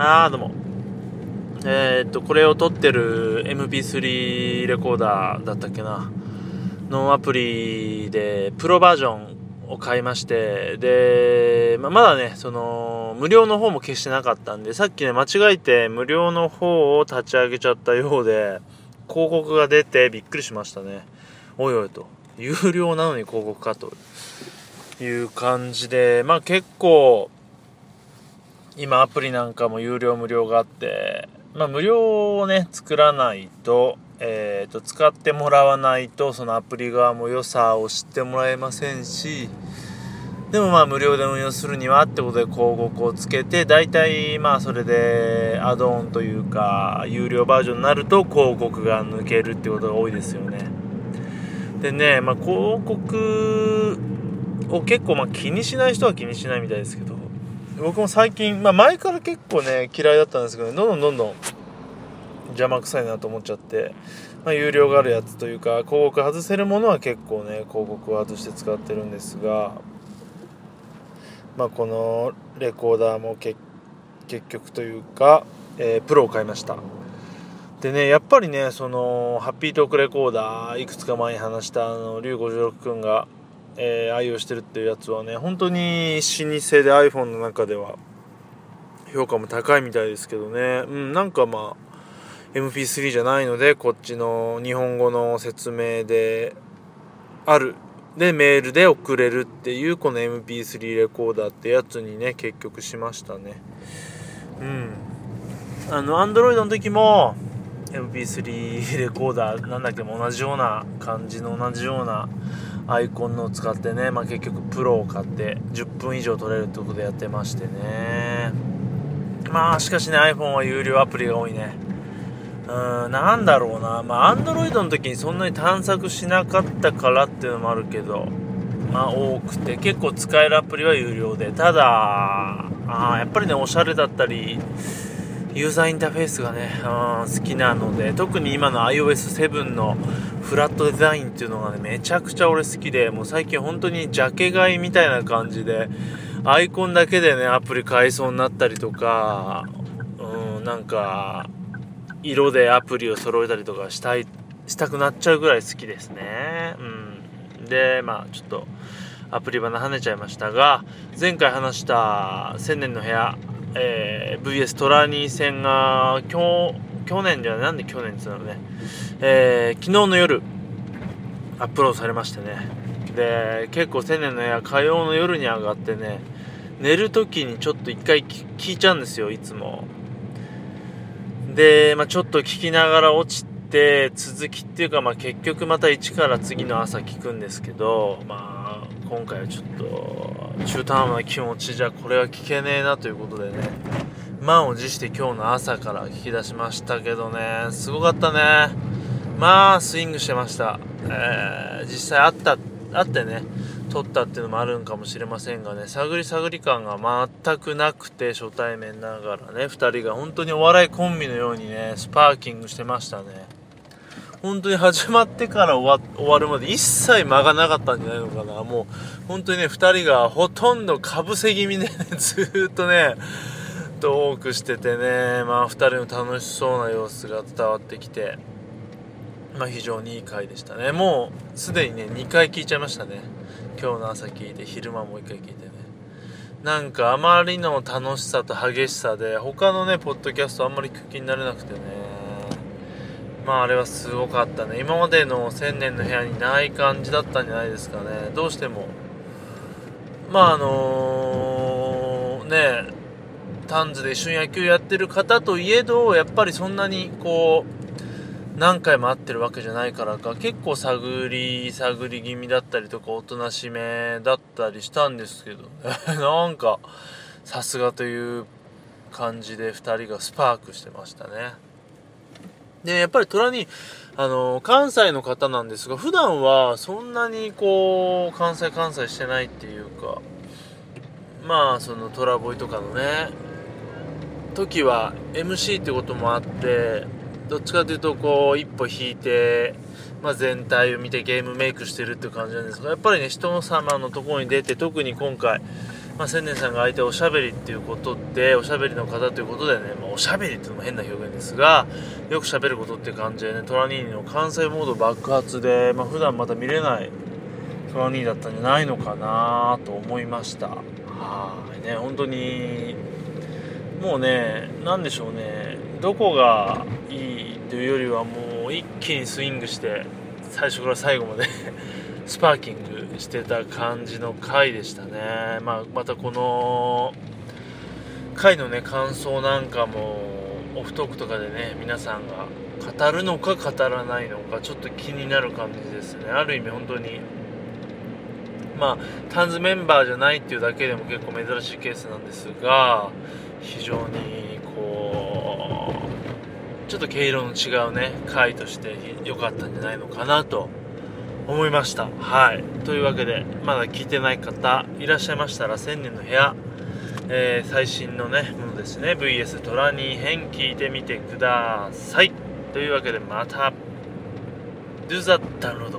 あーどうも。えー、っとこれを撮ってる MP3 レコーダーだったっけな。のアプリでプロバージョンを買いましてで、ままだねその無料の方も消してなかったんでさっきね間違えて無料の方を立ち上げちゃったようで広告が出てびっくりしましたね。おいおいと。有料なのに広告かと。いう感じでまあ結構今アプリなんかも有料無料があってまあ無料をね作らないとえーと、使ってもらわないとそのアプリ側も良さを知ってもらえませんしでもまあ無料で運用するにはってことで広告をつけて大体まあそれでアドオンというか有料バージョンになると広告が抜けるってことが多いですよね。でねまあ広告を結構まあ気にしない人は気にしないみたいですけど僕も最近まあ前から結構ね嫌いだったんですけどどんどんどんどん邪魔くさいなと思っちゃって、まあ、有料があるやつというか広告外せるものは結構ね広告を外して使ってるんですが、まあ、このレコーダーも結局というか、えー、プロを買いました。でねやっぱりねそのハッピートークレコーダーいくつか前に話したあの龍56君が、えー、愛用してるっていうやつはね本当に老舗で iPhone の中では評価も高いみたいですけどね。うんなんかまあ MP3 じゃないのでこっちの日本語の説明である。でメールで送れるっていうこの MP3 レコーダーってやつにね結局しましたね。うん。あの Android の時も MP3 レコーダーなんだっけも同じような感じの同じようなアイコンのを使ってね、まあ、結局プロを買って10分以上撮れるってことでやってましてね。まあしかしね iPhone は有料アプリが多いね。うーん、なんだろうな。まあ、アンドロイドの時にそんなに探索しなかったからっていうのもあるけど、まあ、多くて、結構使えるアプリは有料で、ただ、あやっぱりね、おしゃれだったり、ユーザーインターフェースがね、うん好きなので、特に今の iOS7 のフラットデザインっていうのがね、めちゃくちゃ俺好きで、もう最近本当にジャケ買いみたいな感じで、アイコンだけでね、アプリ買いそうになったりとか、うん、なんか、色でアプリを揃えたりとかしたいしたくなっちゃうぐらい好きですね。うん。でまあちょっとアプリ花跳ねちゃいましたが前回話した1000年の部屋、えー、VS トラニー戦が今日去年じゃなんで去年って言ったのね、えー、昨日の夜アップロードされましてね。で結構1000年の部屋火曜の夜に上がってね寝る時にちょっと一回聞いちゃうんですよいつも。で、まあ、ちょっと聞きながら落ちて続きっていうか、まあ、結局また一から次の朝聞くんですけど、まあ、今回はちょっと中途半端な気持ちじゃこれは聞けねえなということでね。満を持して今日の朝から聞き出しましたけどね。すごかったね。まあスイングしてました、えー、実際あったあってね撮ったっていうのもあるんかもしれませんがね探り探り感が全くなくて初対面ながらね2人が本当にお笑いコンビのようにねスパーキングしてましたね。本当に始まってから終わるまで一切間がなかったんじゃないのかな。もう本当にね2人がほとんどかぶせ気味で、ね、ずっとねトークしててねまあ2人の楽しそうな様子が伝わってきてまあ非常にいい回でしたね。もうすでにね2回聞いちゃいましたね。今日の朝聞いて昼間もう一回聞いてね。なんかあまりの楽しさと激しさで他のねポッドキャストあんまり聞く気になれなくてね。まああれはすごかったね。今までの1000年の部屋にない感じだったんじゃないですかね。どうしても。まああのー、ねタンズで一緒に野球やってる方といえどやっぱりそんなにこう何回も会ってるわけじゃないからか結構探り探り気味だったりとかおとなしめだったりしたんですけどね。なんかさすがという感じで2人がスパークしてましたね。でやっぱり虎にあの関西の方なんですが普段はそんなにこう関西関西してないっていうかまあそのトラボイとかのね時は MC ってこともあってどっちかというとこう一歩引いて、まあ、全体を見てゲームメイクしてるって感じなんですがやっぱりね人様のところに出て特に今回まあ、千年さんが相手おしゃべりっていうことでおしゃべりの方ということでね、まあ、おしゃべりっていうのも変な表現ですがよくしゃべることって感じでねトラニーニの関西モード爆発で、まあ、普段また見れないトラニーだったんじゃないのかなと思いました。はい。ね本当にもうね何でしょうねどこがいいというよりはもう一気にスイングして最初から最後までスパーキングしてた感じの回でしたね、まあ、またこの回のね感想なんかもオフトークとかでね皆さんが語るのか語らないのかちょっと気になる感じですね。ある意味本当にまあタンズメンバーじゃないっていうだけでも結構珍しいケースなんですが非常にこうちょっと毛色の違うね回として良かったんじゃないのかなと思いました。はい。というわけでまだ聞いてない方いらっしゃいましたら1000年の部屋、えー、最新のねものですね。VS トラニー編聞いてみてください。というわけでまた。Do that download.